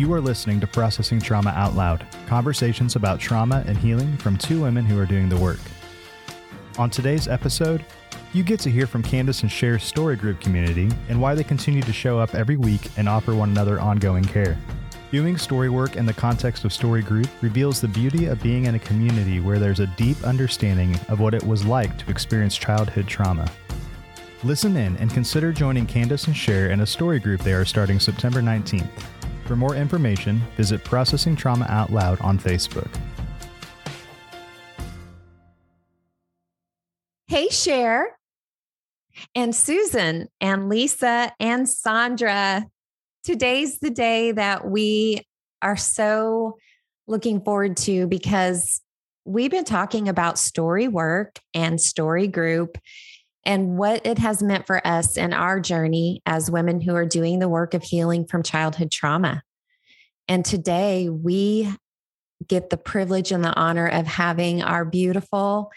You are listening to Processing Trauma Out Loud conversations about trauma and healing from two women who are doing the work. On today's episode, you get to hear from Candace and Cher's story group community and why they continue to show up every week and offer one another ongoing care. Doing story work in the context of story group reveals the beauty of being in a community where there's a deep understanding of what it was like to experience childhood trauma. Listen in and consider joining Candace and Cher in a story group they are starting September 19th. For more information, visit Processing Trauma Out Loud on Facebook. Hey, Cher and Susan and Lisa and Sandra. Today's the day that we are so looking forward to because we've been talking about story work and story group and what it has meant for us in our journey as women who are doing the work of healing from childhood trauma. And today we get the privilege and the honor of having our beautiful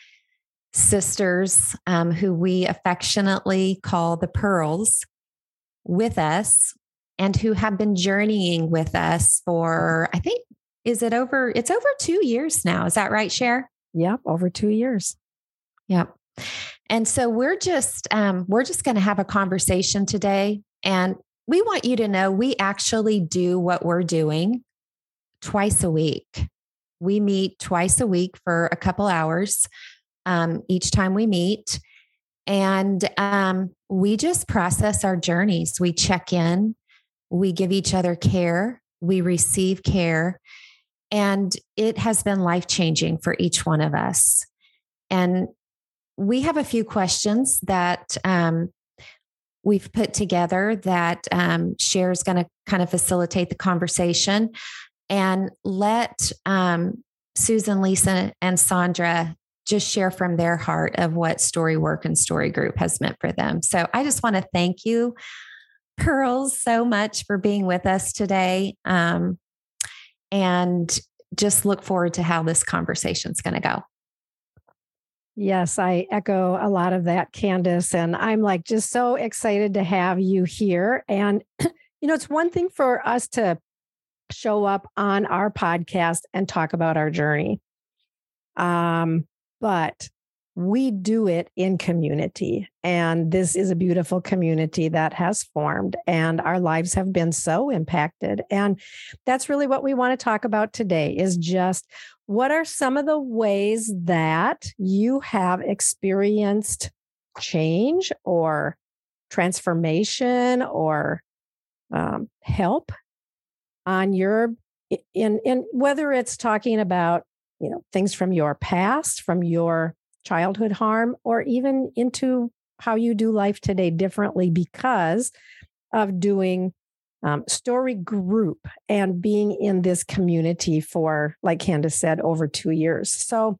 sisters, um, who we affectionately call the Pearls, with us and who have been journeying with us for, I think, is it over? It's over two years now. Is that right, Cher? Yep, over two years. Yep. And so we're just um, we're just going to have a conversation today, and we want you to know we actually do what we're doing twice a week. We meet twice a week for a couple hours um, each time we meet. And um, we just process our journeys. We check in, we give each other care, we receive care. And it has been life changing for each one of us. And we have a few questions that um, we've put together that um, Cher is going to kind of facilitate the conversation and let um, Susan, Lisa, and Sandra just share from their heart of what story work and story group has meant for them. So I just want to thank you, Pearls, so much for being with us today. Um, and just look forward to how this conversation is going to go. Yes, I echo a lot of that, Candace. And I'm like just so excited to have you here. And, you know, it's one thing for us to show up on our podcast and talk about our journey. Um, but we do it in community. And this is a beautiful community that has formed, and our lives have been so impacted. And that's really what we want to talk about today is just what are some of the ways that you have experienced change or transformation or um, help on your in in whether it's talking about you know things from your past from your childhood harm or even into how you do life today differently because of doing um, story group and being in this community for like candace said over two years. So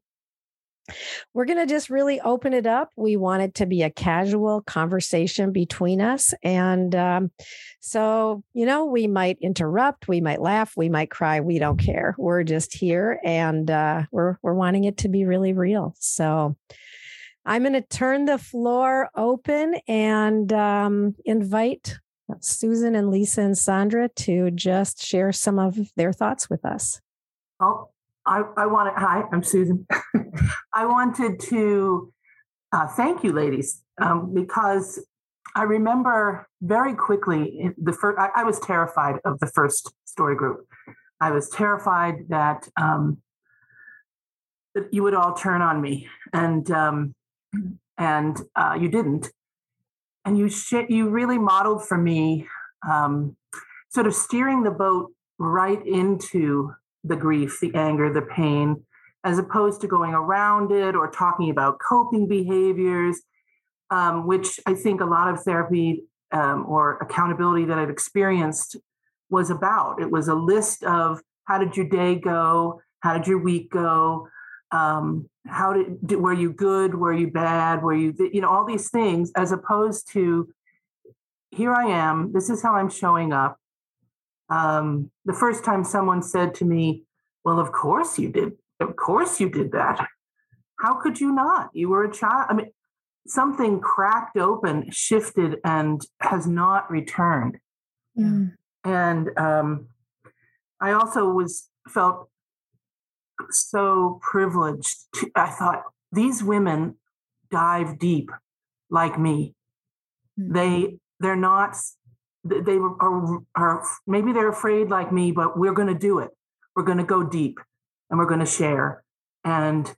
we're going to just really open it up. We want it to be a casual conversation between us. And um, so, you know, we might interrupt, we might laugh, we might cry. We don't care. We're just here and uh, we're, we're wanting it to be really real. So, I'm going to turn the floor open and um, invite Susan and Lisa and Sandra to just share some of their thoughts with us. Oh, I, I want to, hi, I'm Susan. I wanted to uh, thank you, ladies, um, because I remember very quickly the first, I, I, was terrified of the first story group. I was terrified that, um, that you would all turn on me and, um, and uh, you didn't. And you, sh- you really modeled for me um, sort of steering the boat right into the grief, the anger, the pain, as opposed to going around it or talking about coping behaviors, um, which I think a lot of therapy um, or accountability that I've experienced was about. It was a list of how did your day go? How did your week go? Um, how did, were you good? Were you bad? Were you, you know, all these things, as opposed to here I am. This is how I'm showing up um, the first time someone said to me, Well, of course you did. Of course you did that. How could you not? You were a child. I mean, something cracked open, shifted, and has not returned. Mm. And um, I also was felt so privileged. To, I thought these women dive deep like me. Mm-hmm. They they're not they are, are maybe they're afraid like me, but we're going to do it. We're going to go deep and we're going to share. And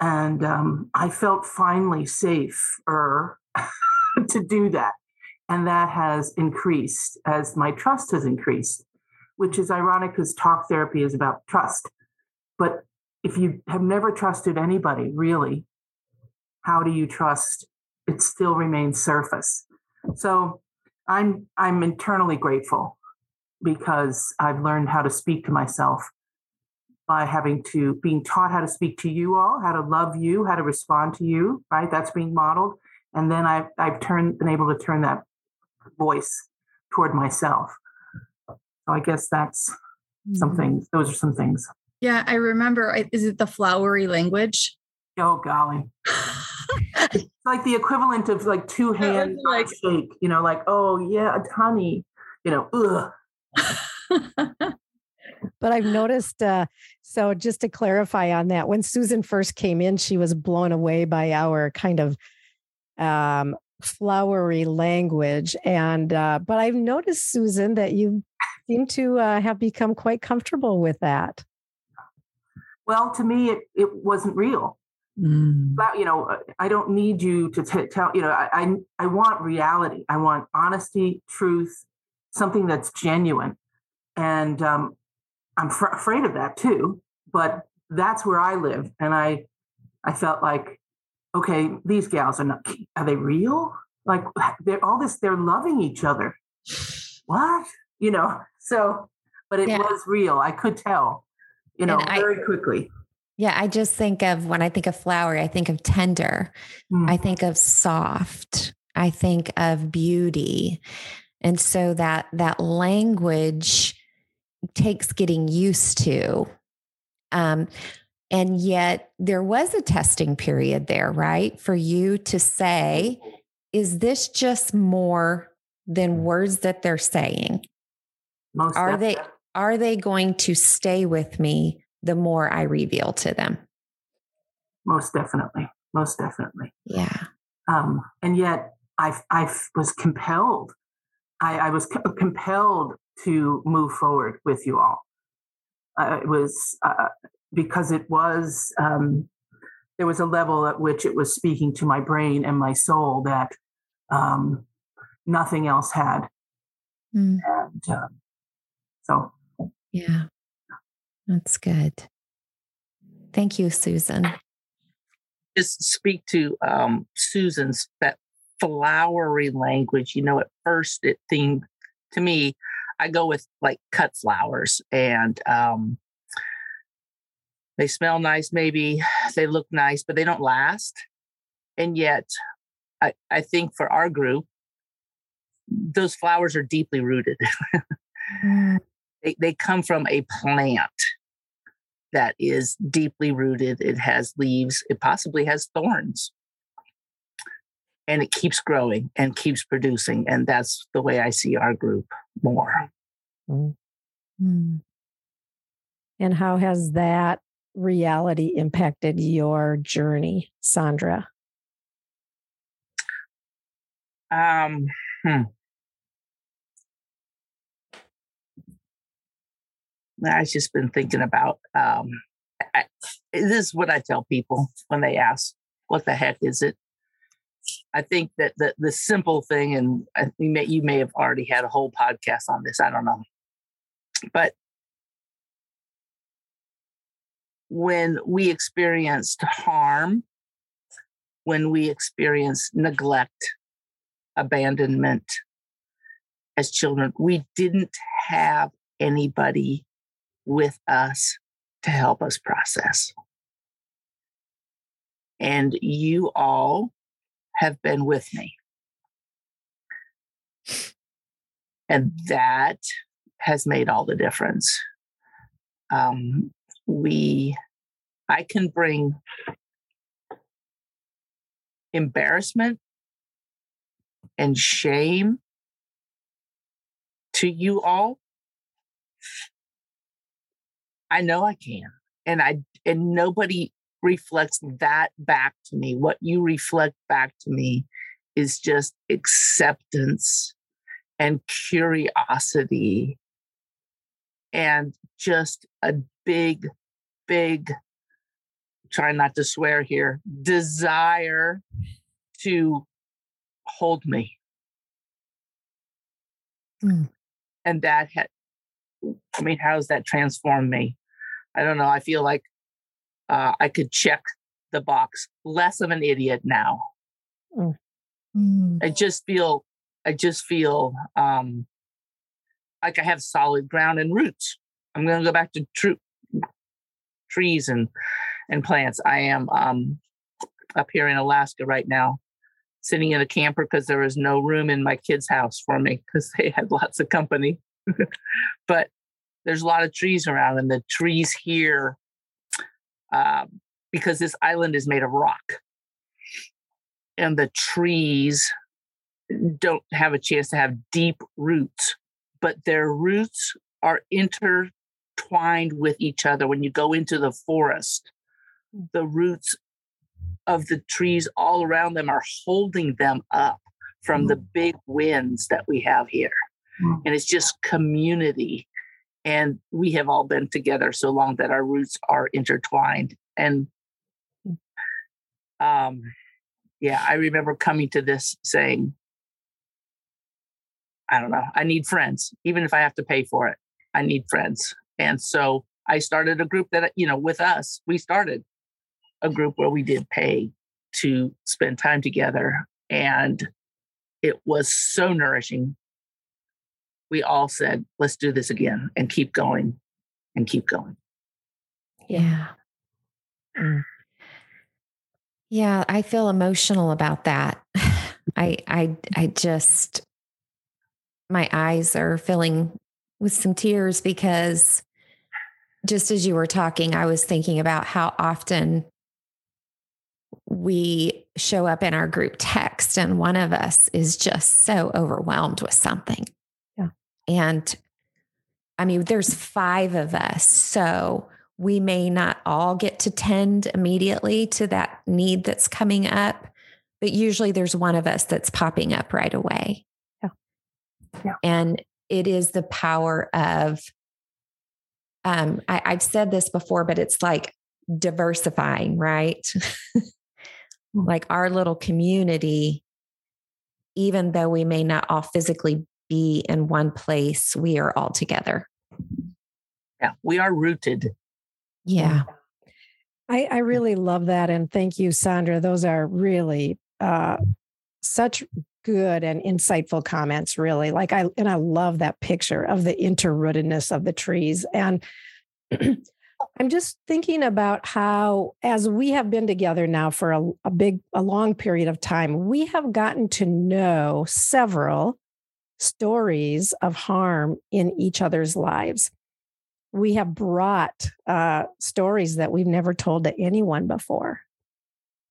and um, I felt finally safer to do that, and that has increased as my trust has increased, which is ironic because talk therapy is about trust. But if you have never trusted anybody, really, how do you trust? It still remains surface. So I'm I'm internally grateful because I've learned how to speak to myself by having to being taught how to speak to you all, how to love you, how to respond to you, right? That's being modeled. And then I've I've turned been able to turn that voice toward myself. So I guess that's some mm-hmm. things. Those are some things. Yeah, I remember. Is it the flowery language? Oh golly. it's like the equivalent of like two hands like shake, you know, like, oh yeah, honey, you know, ugh. but I've noticed. Uh, so just to clarify on that, when Susan first came in, she was blown away by our kind of um, flowery language, and uh, but I've noticed, Susan, that you seem to uh, have become quite comfortable with that. Well, to me, it it wasn't real. Mm. But, you know, I don't need you to t- tell. You know, I, I I want reality. I want honesty, truth, something that's genuine. And um, I'm fr- afraid of that too, but that's where I live. And I, I felt like, okay, these gals are not, are they real? Like they're all this, they're loving each other. What? You know, so, but it yeah. was real. I could tell, you know, very quickly. Yeah, I just think of when I think of flowery, I think of tender, mm. I think of soft, I think of beauty. And so that that language takes getting used to. Um, and yet there was a testing period there, right? For you to say, is this just more than words that they're saying? Most are they are they going to stay with me the more I reveal to them? Most definitely. Most definitely. Yeah. Um, and yet I I was compelled. I, I was co- compelled to move forward with you all. Uh, it was uh, because it was um, there was a level at which it was speaking to my brain and my soul that um, nothing else had, mm. and um, so yeah, that's good. Thank you, Susan. Just speak to um, Susan's that flowery language. You know, at first it seemed to me I go with like cut flowers and um, they smell nice, maybe they look nice, but they don't last. And yet, I, I think for our group, those flowers are deeply rooted. mm. they, they come from a plant that is deeply rooted. It has leaves, it possibly has thorns. And it keeps growing and keeps producing. And that's the way I see our group more. Mm. And how has that reality impacted your journey, Sandra? Um, hmm. I've just been thinking about um, I, this is what I tell people when they ask, "What the heck is it?" I think that the the simple thing, and we may you may have already had a whole podcast on this. I don't know, but when we experienced harm, when we experienced neglect, abandonment as children, we didn't have anybody with us to help us process. And you all have been with me. And that has made all the difference. Um, we, I can bring embarrassment and shame to you all. I know I can. And I and nobody reflects that back to me. What you reflect back to me is just acceptance and curiosity and just a big, big, try not to swear here, desire to hold me. Mm. And that had, I mean, how does that transform me? I don't know. I feel like uh, I could check the box. Less of an idiot now. Mm. Mm. I just feel, I just feel um, like I have solid ground and roots. I'm going to go back to true trees and and plants. I am um, up here in Alaska right now, sitting in a camper because there was no room in my kids' house for me because they had lots of company. but there's a lot of trees around, and the trees here, um, because this island is made of rock, and the trees don't have a chance to have deep roots, but their roots are intertwined with each other. When you go into the forest, the roots of the trees all around them are holding them up from the big winds that we have here. And it's just community. And we have all been together so long that our roots are intertwined. And um, yeah, I remember coming to this saying, I don't know, I need friends, even if I have to pay for it. I need friends. And so I started a group that, you know, with us, we started a group where we did pay to spend time together. And it was so nourishing. We all said, let's do this again and keep going and keep going. Yeah. Mm. Yeah, I feel emotional about that. I I I just my eyes are filling with some tears because just as you were talking, I was thinking about how often we show up in our group text and one of us is just so overwhelmed with something. And I mean, there's five of us. So we may not all get to tend immediately to that need that's coming up, but usually there's one of us that's popping up right away. Yeah. Yeah. And it is the power of, um, I, I've said this before, but it's like diversifying, right? like our little community, even though we may not all physically be in one place, we are all together. Yeah, we are rooted. Yeah. I, I really love that. And thank you, Sandra. Those are really uh, such good and insightful comments, really. Like I, and I love that picture of the interrootedness of the trees. And I'm just thinking about how, as we have been together now for a, a, big, a long period of time, we have gotten to know several stories of harm in each other's lives. We have brought uh, stories that we've never told to anyone before.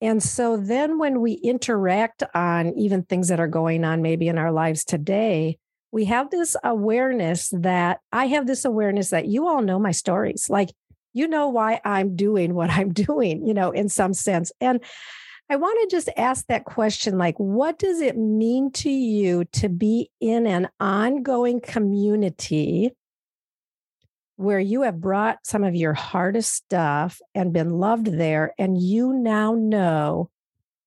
And so then when we interact on even things that are going on maybe in our lives today, we have this awareness that I have this awareness that you all know my stories. Like you know why I'm doing what I'm doing, you know, in some sense. And I want to just ask that question like, what does it mean to you to be in an ongoing community where you have brought some of your hardest stuff and been loved there, and you now know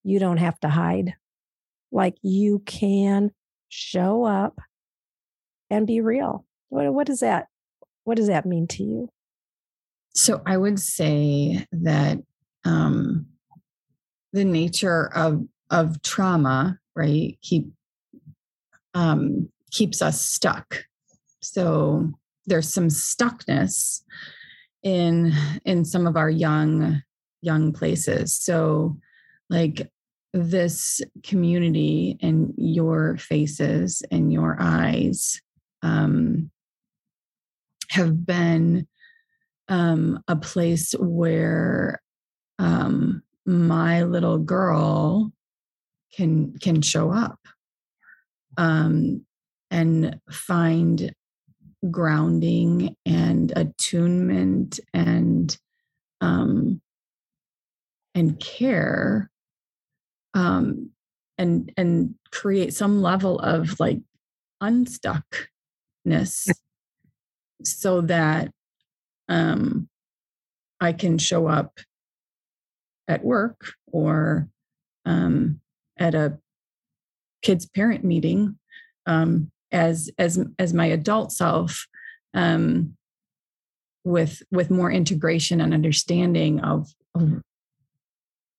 you don't have to hide? Like, you can show up and be real. What, what does that? What does that mean to you? So I would say that um, the nature of of trauma, right, keep um, keeps us stuck. So there's some stuckness in in some of our young young places. So like this community and your faces and your eyes um, have been um, a place where um, my little girl can can show up um, and find grounding and attunement and um, and care um, and and create some level of like unstuckness so that um, I can show up at work or um, at a kids parent meeting um, as as as my adult self um, with with more integration and understanding of, of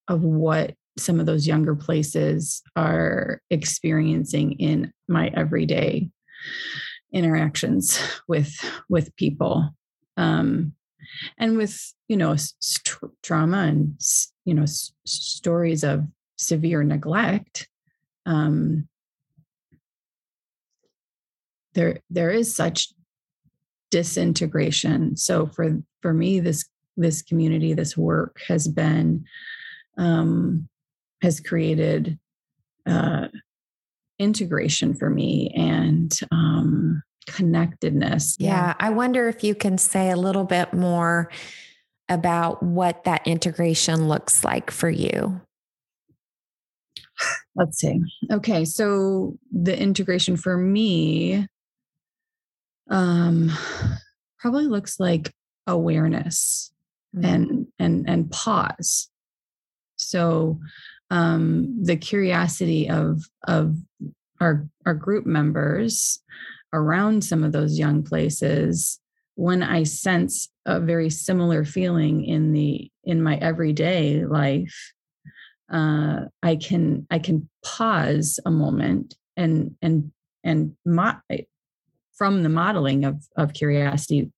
of what some of those younger places are experiencing in my everyday interactions with with people. Um, and with you know st- trauma and you know s- stories of severe neglect um, there there is such disintegration. So for for me this this community this work has been um, has created uh, integration for me and um, connectedness. Yeah. I wonder if you can say a little bit more about what that integration looks like for you. Let's see. Okay. So the integration for me um, probably looks like awareness mm-hmm. and and and pause. So um, the curiosity of of our our group members around some of those young places when i sense a very similar feeling in the in my everyday life uh, i can i can pause a moment and and and mo- from the modeling of of curiosity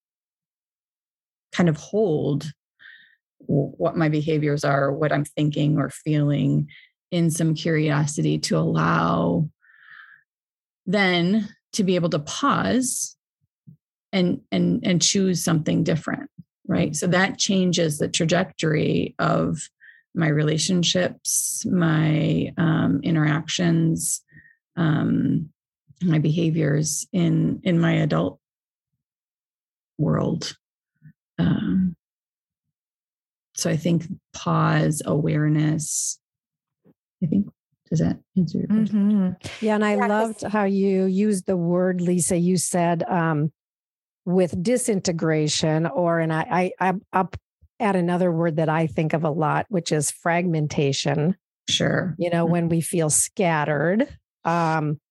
kind of hold what my behaviors are what i'm thinking or feeling in some curiosity to allow then to be able to pause and and and choose something different right? So that changes the trajectory of my relationships my um, interactions um, my behaviors in in my adult world. Um, so i think pause awareness i think does that answer your question? Mm-hmm. Yeah, and I yeah, loved how you used the word, Lisa. You said um, with disintegration, or and I, I, I I'll add another word that I think of a lot, which is fragmentation. Sure. You know, mm-hmm. when we feel scattered, um,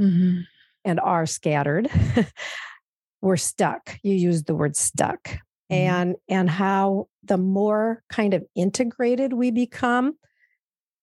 mm-hmm. and are scattered, we're stuck. You used the word stuck, mm-hmm. and and how the more kind of integrated we become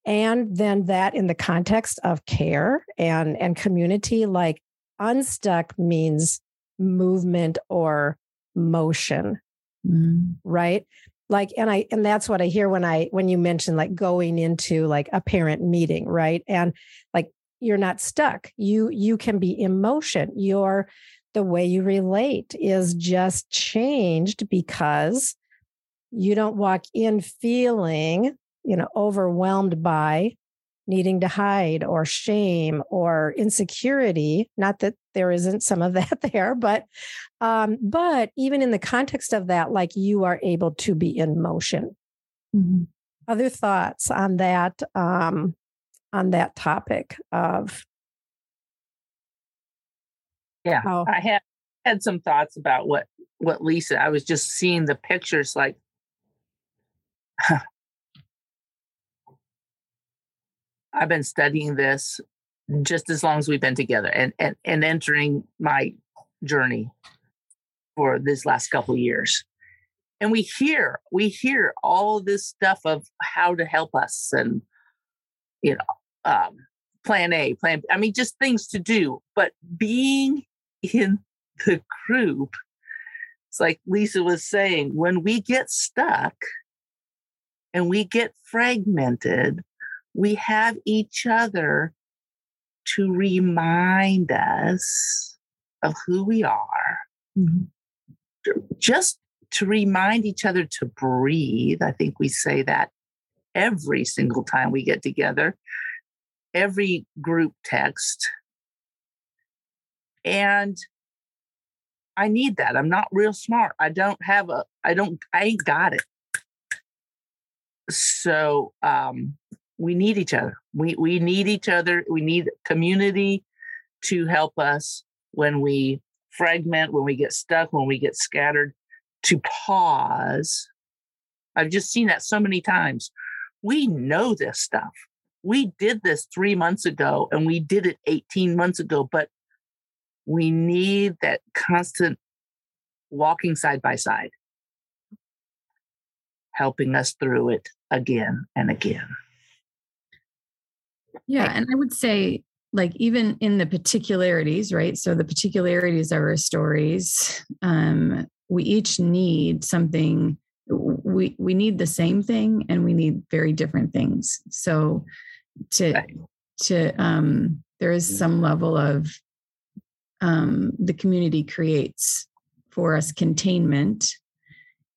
and then that in the context of care and and community like unstuck means movement or motion mm. right? Like and i and that's what i hear when i when you mention like going into like a parent meeting right? And like you're not stuck. You you can be in motion. Your the way you relate is just changed because you don't walk in feeling you know, overwhelmed by needing to hide or shame or insecurity. Not that there isn't some of that there, but um, but even in the context of that, like you are able to be in motion. Mm-hmm. Other thoughts on that um, on that topic of yeah, how, I had had some thoughts about what what Lisa. I was just seeing the pictures like I've been studying this just as long as we've been together and and, and entering my journey for this last couple years. And we hear we hear all this stuff of how to help us and you know um, plan A, plan B. I mean just things to do. But being in the group, it's like Lisa was saying, when we get stuck and we get fragmented, we have each other to remind us of who we are, mm-hmm. just to remind each other to breathe. I think we say that every single time we get together, every group text. And I need that. I'm not real smart. I don't have a, I don't, I ain't got it. So um, we need each other. We we need each other. We need community to help us when we fragment, when we get stuck, when we get scattered, to pause. I've just seen that so many times. We know this stuff. We did this three months ago and we did it 18 months ago, but we need that constant walking side by side, helping us through it again and again. Yeah. And I would say, like, even in the particularities, right? So, the particularities of our stories, um, we each need something. We, we need the same thing and we need very different things. So, to, to, um, there is some level of um, the community creates for us containment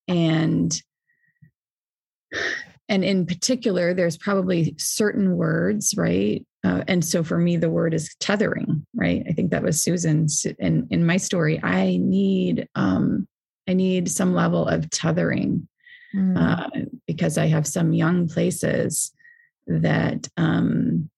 and and in particular there's probably certain words right? Uh, and so for me the word is tethering right? I think that was susan's in in my story. I need um i need some level of tethering mm. uh, because i have some young places that um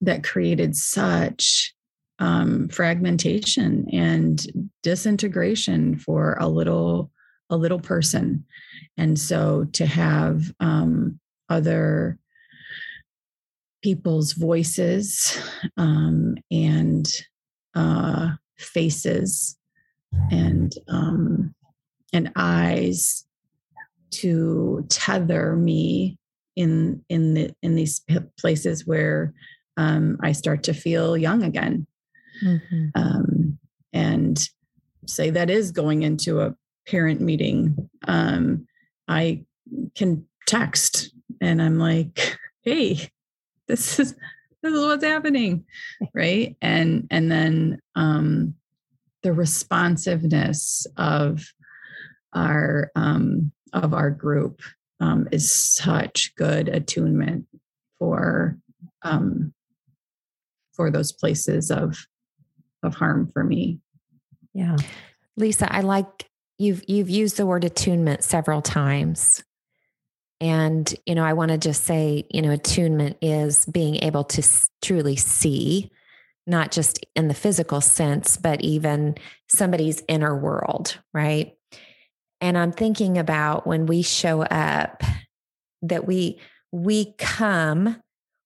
that created such um, fragmentation and disintegration for a little a little person and so to have um, other people's voices um, and uh, faces and um, and eyes to tether me in in the in these places where um, I start to feel young again. Mm-hmm. Um, and say that is going into a parent meeting. Um, I can text and I'm like, hey, this is this is what's happening. Right. And and then um the responsiveness of our um of our group um is such good attunement for um for those places of of harm for me. Yeah. Lisa, I like you've you've used the word attunement several times. And you know, I want to just say, you know, attunement is being able to truly see not just in the physical sense, but even somebody's inner world, right? And I'm thinking about when we show up that we we come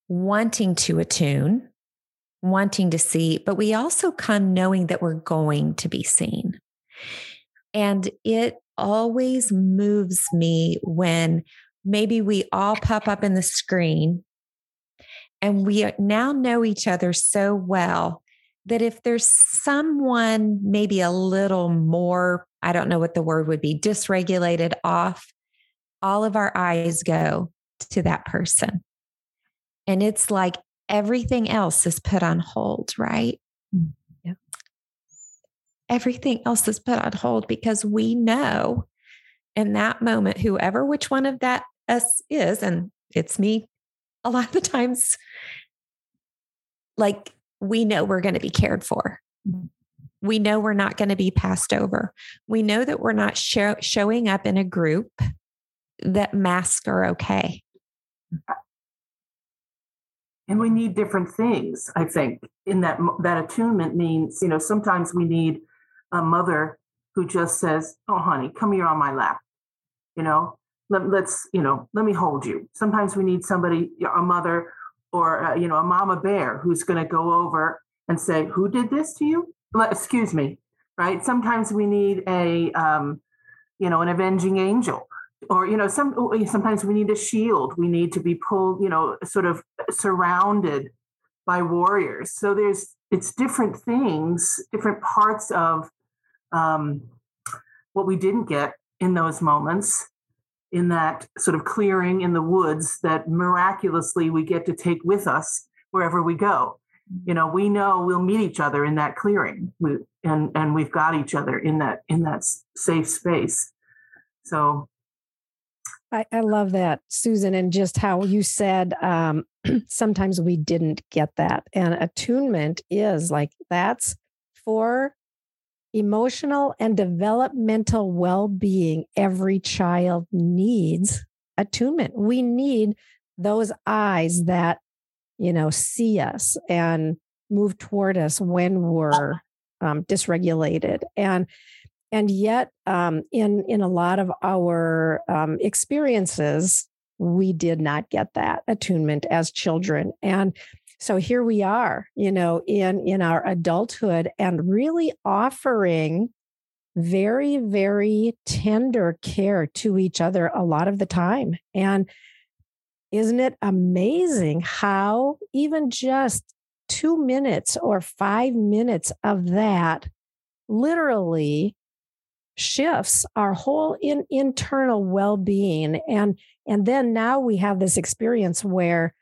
wanting to attune wanting to see, but we also come knowing that we're going to be seen. And it always moves me when maybe we all pop up in the screen and we now know each other so well that if there's someone maybe a little more, I don't know what the word would be, dysregulated off, all of our eyes go to that person. And it's like everything else is put on hold, right? Everything else is put on hold because we know in that moment, whoever which one of that us is, and it's me a lot of the times, like we know we're going to be cared for. We know we're not going to be passed over. We know that we're not show, showing up in a group that masks are okay and we need different things i think in that that attunement means you know sometimes we need a mother who just says oh honey come here on my lap you know? Let, let's you know let me hold you. Sometimes we need somebody a mother or uh, you know a mama bear who's going to go over and say who did this to you? Excuse me right? Sometimes we need a um, you know an avenging angel or you know some oh, sometimes we need a shield. We need to be pulled you know sort of surrounded by warriors. So there's it's different things different parts of um, what we didn't get in those moments in that sort of clearing in the woods that miraculously we get to take with us wherever we go. You know we know we'll meet each other in that clearing. We, and and we've got each other in that in that safe space. So I, I love that, Susan, and just how you said um, sometimes we didn't get that. And attunement is like that's for emotional and developmental well being, every child needs attunement. We need those eyes that, you know, see us and move toward us when we're um, dysregulated. And and yet, um, in in a lot of our um, experiences, we did not get that attunement as children. And so here we are, you know, in in our adulthood, and really offering very very tender care to each other a lot of the time. And isn't it amazing how even just two minutes or five minutes of that literally shifts our whole in, internal well-being. And and then now we have this experience where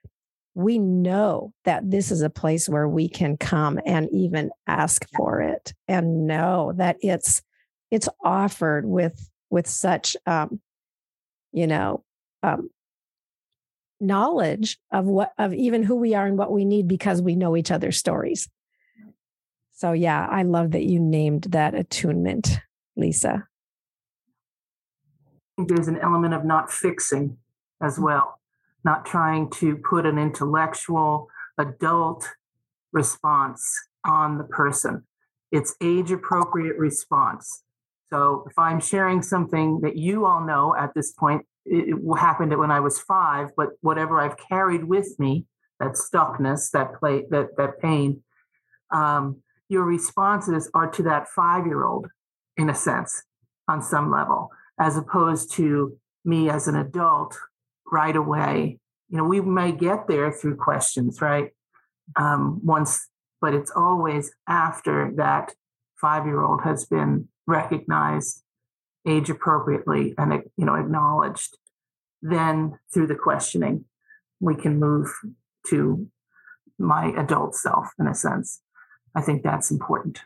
we know that this is a place where we can come and even ask for it and know that it's it's offered with with such um you know um knowledge of what of even who we are and what we need because we know each other's stories. So yeah i love that you named that attunement lisa. There's an element of not fixing as well not trying to put an intellectual adult response on the person. It's age appropriate response. So if i'm sharing something that you all know at this point it, happened when I was five, but whatever I've carried with me, that stuckness, that play, that that pain, um, your responses are to that five-year-old, in a sense, on some level, as opposed to me as an adult right away. You know, we may get there through questions, right? Um, once, but it's always after that five-year-old has been recognized age appropriately and you know acknowledged then through the questioning we can move to my adult self in a sense i think that's important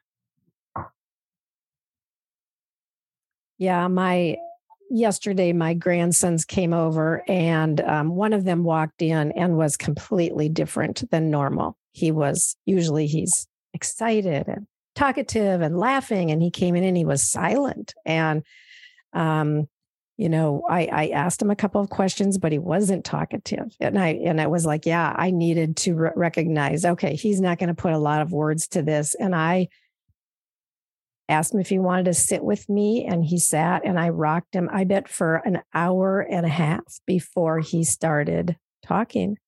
yeah my yesterday my grandsons came over and um, one of them walked in and was completely different than normal he was usually he's excited and talkative and laughing and he came in and he was silent and um, you know, I, I asked him a couple of questions, but he wasn't talkative. And I, and I was like, yeah, I needed to re- recognize, okay, he's not going to put a lot of words to this. And I asked him if he wanted to sit with me and he sat and I rocked him, I bet for an hour and a half before he started talking.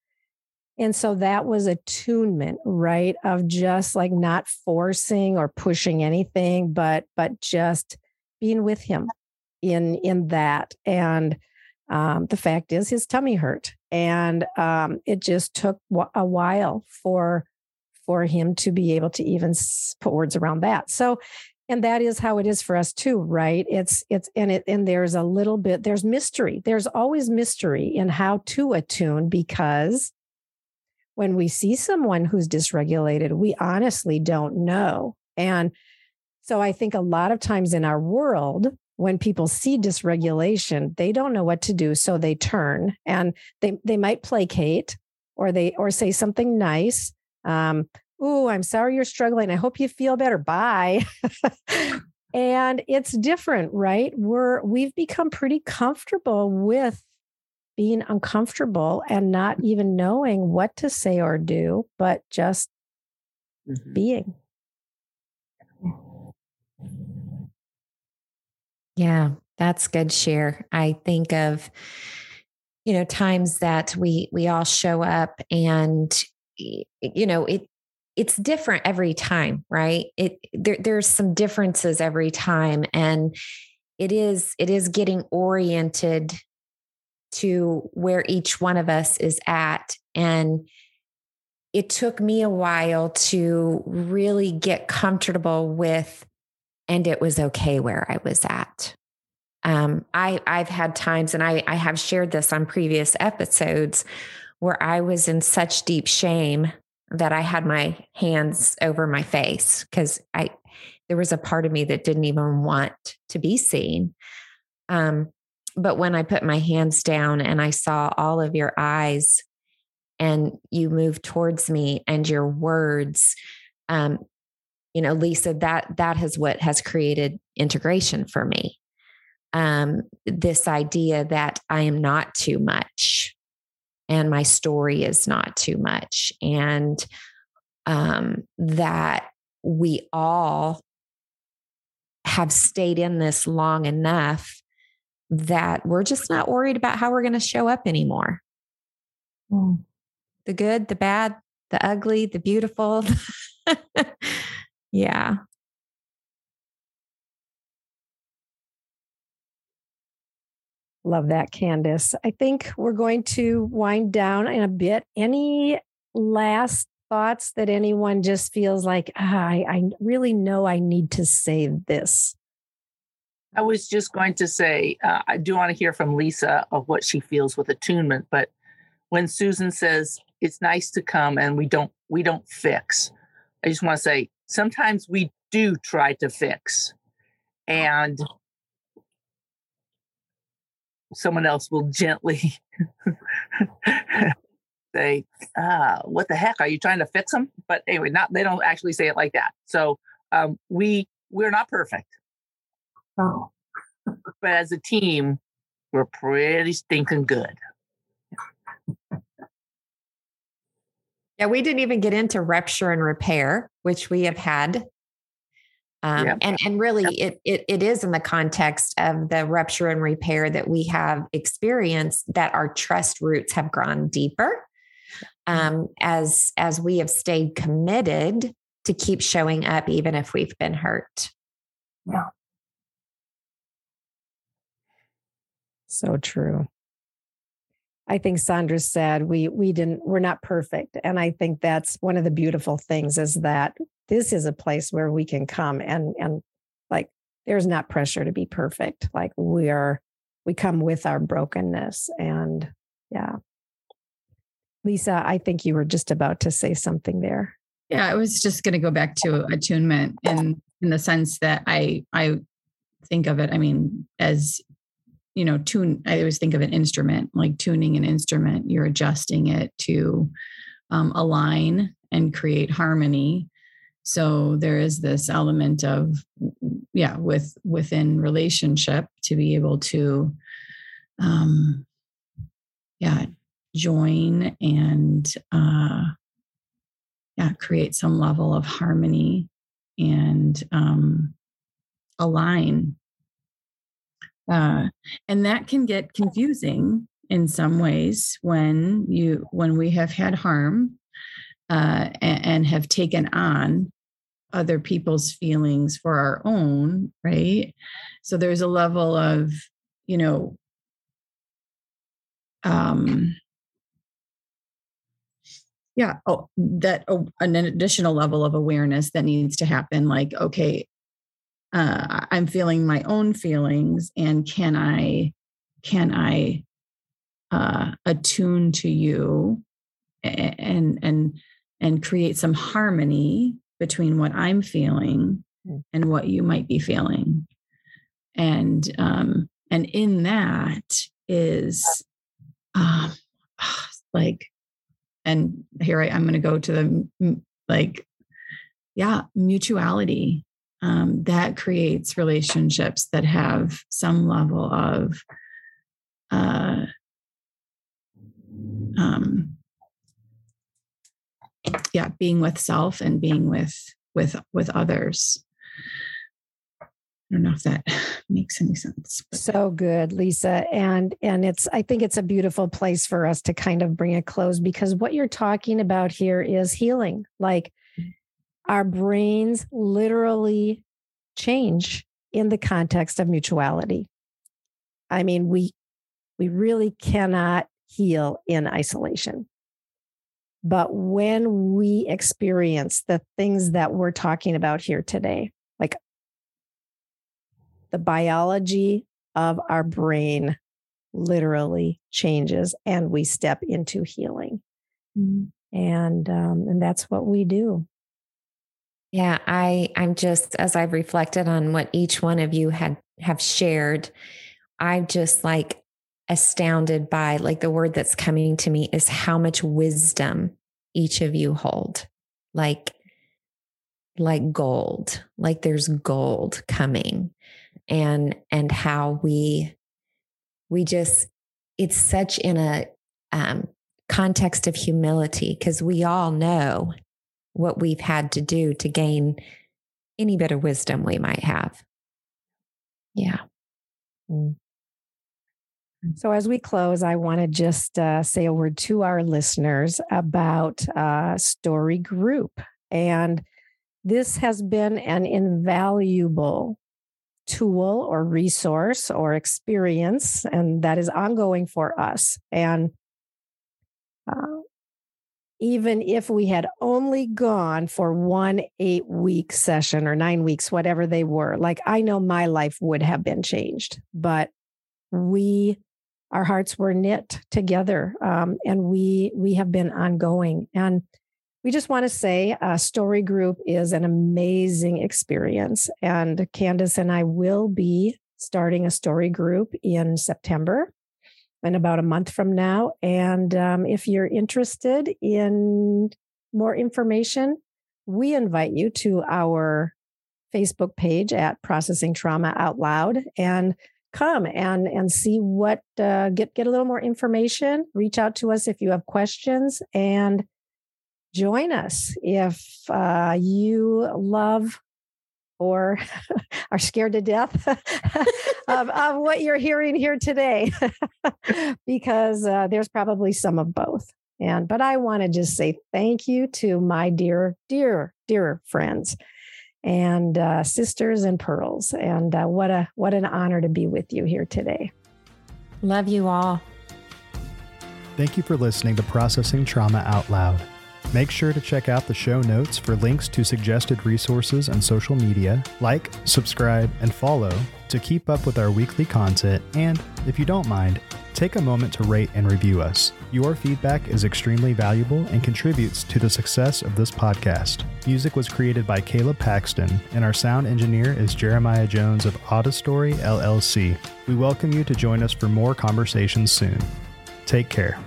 And so that was attunement, right? Of just like not forcing or pushing anything, but, but just being with him in in that and um, the fact is his tummy hurt and um, it just took a while for for him to be able to even put words around that so and that is how it is for us too right it's it's and it and there's a little bit there's mystery there's always mystery in how to attune because when we see someone who's dysregulated we honestly don't know and so i think a lot of times in our world when people see dysregulation, they don't know what to do. So they turn and they, they might placate or they or say something nice. Um, oh, I'm sorry you're struggling. I hope you feel better. Bye. and it's different, right? We're we've become pretty comfortable with being uncomfortable and not even knowing what to say or do, but just mm-hmm. being. Yeah, that's good Cher. I think of you know times that we we all show up and you know it it's different every time, right? It there, there's some differences every time and it is it is getting oriented to where each one of us is at and it took me a while to really get comfortable with and it was okay where I was at. Um, I I've had times, and I I have shared this on previous episodes, where I was in such deep shame that I had my hands over my face because I there was a part of me that didn't even want to be seen. Um, but when I put my hands down and I saw all of your eyes and you moved towards me and your words um, you know, Lisa, that that has what has created integration for me. Um, this idea that I am not too much and my story is not too much. And um, that we all have stayed in this long enough that we're just not worried about how we're going to show up anymore. Mm. The good, the bad, the ugly, the beautiful. yeah. Love that, Kandace. I think we're going to wind down in a bit. Any last thoughts that anyone just feels like, ah, I, I really know I need to say this? I was just going to say, uh, I do want to hear from Lisa of what she feels with attunement. But when Susan says it's nice to come and we don't we don't fix, I just want to say sometimes we do try to fix, and someone else will gently say, ah, what the heck? Are you trying to fix them? But anyway, not they don't actually say it like that. So um, we we're not perfect. Oh. but as a team, we're pretty stinking good. Yeah, we didn't even get into rupture and repair, which we have had. Um, yep. and, and really yep. it, it, it is in the context of the rupture and repair that we have experienced that our trust roots have gone deeper um, as as we have stayed committed to keep showing up even if we've been hurt yeah so true i think sandra said we we didn't we're not perfect and i think that's one of the beautiful things is that this is a place where we can come and and like there's not pressure to be perfect like we are we come with our brokenness and yeah Lisa, I think you were just about to say something there. Yeah, I was just going to go back to attunement in in the sense that I I think of it. I mean, as you know, tune. I always think of an instrument like tuning an instrument. You're adjusting it to um, align and create harmony. So there is this element of yeah, with within relationship to be able to um, yeah join and uh, yeah, create some level of harmony and um, align. Uh, and that can get confusing in some ways when you when we have had harm uh, and, and have taken on other people's feelings for our own, right? So there's a level of, you know, um, yeah oh that oh, an additional level of awareness that needs to happen like okay uh, i'm feeling my own feelings and can i can i uh, attune to you and and and create some harmony between what i'm feeling mm. and what you might be feeling and um and in that is um like and here I, i'm going to go to the like yeah mutuality um, that creates relationships that have some level of uh, um, yeah being with self and being with with with others I don't know if that makes any sense. But. So good, Lisa. And and it's I think it's a beautiful place for us to kind of bring a close because what you're talking about here is healing. Like our brains literally change in the context of mutuality. I mean, we we really cannot heal in isolation. But when we experience the things that we're talking about here today, like the biology of our brain literally changes and we step into healing. Mm-hmm. And um, and that's what we do. Yeah, I I'm just as I've reflected on what each one of you had have shared, I'm just like astounded by like the word that's coming to me is how much wisdom each of you hold. Like like gold, like there's gold coming and and how we we just it's such in a um, context of humility because we all know what we've had to do to gain any bit of wisdom we might have. Yeah. Mm. So, as we close, I want to just uh, say a word to our listeners about uh, Story Group. And this has been an invaluable tool or resource or experience, and that is ongoing for us. And uh, even if we had only gone for one eight week session or nine weeks, whatever they were, like I know my life would have been changed, but we our hearts were knit together um, and we we have been ongoing. And we just want to say uh, story group is an amazing experience and kandace and i will be starting a story group in september in about a month from now. And um, if you're interested in more information we invite you to our facebook page at processing trauma out loud and come and and see what uh, get get a little more information. Reach out to us if you have questions and join us. If uh, you love or are scared to death of, of, what you're hearing here today because uh, there's probably some of both and but i want to just say thank you to my dear dear dear friends and uh, sisters and pearls. And uh, what a what an honor to be with you here today. Love you all. Thank you for listening to Processing Trauma Out Loud. Make sure to check out the show notes for links to suggested resources and social media. Like, subscribe, and follow to keep up with our weekly content. And if you don't mind, take a moment to rate and review us. Your feedback is extremely valuable and contributes to the success of this podcast. Music was created by Caleb Paxton, and our sound engineer is Jeremiah Jones of Audistory LLC. We welcome you to join us for more conversations soon. Take care.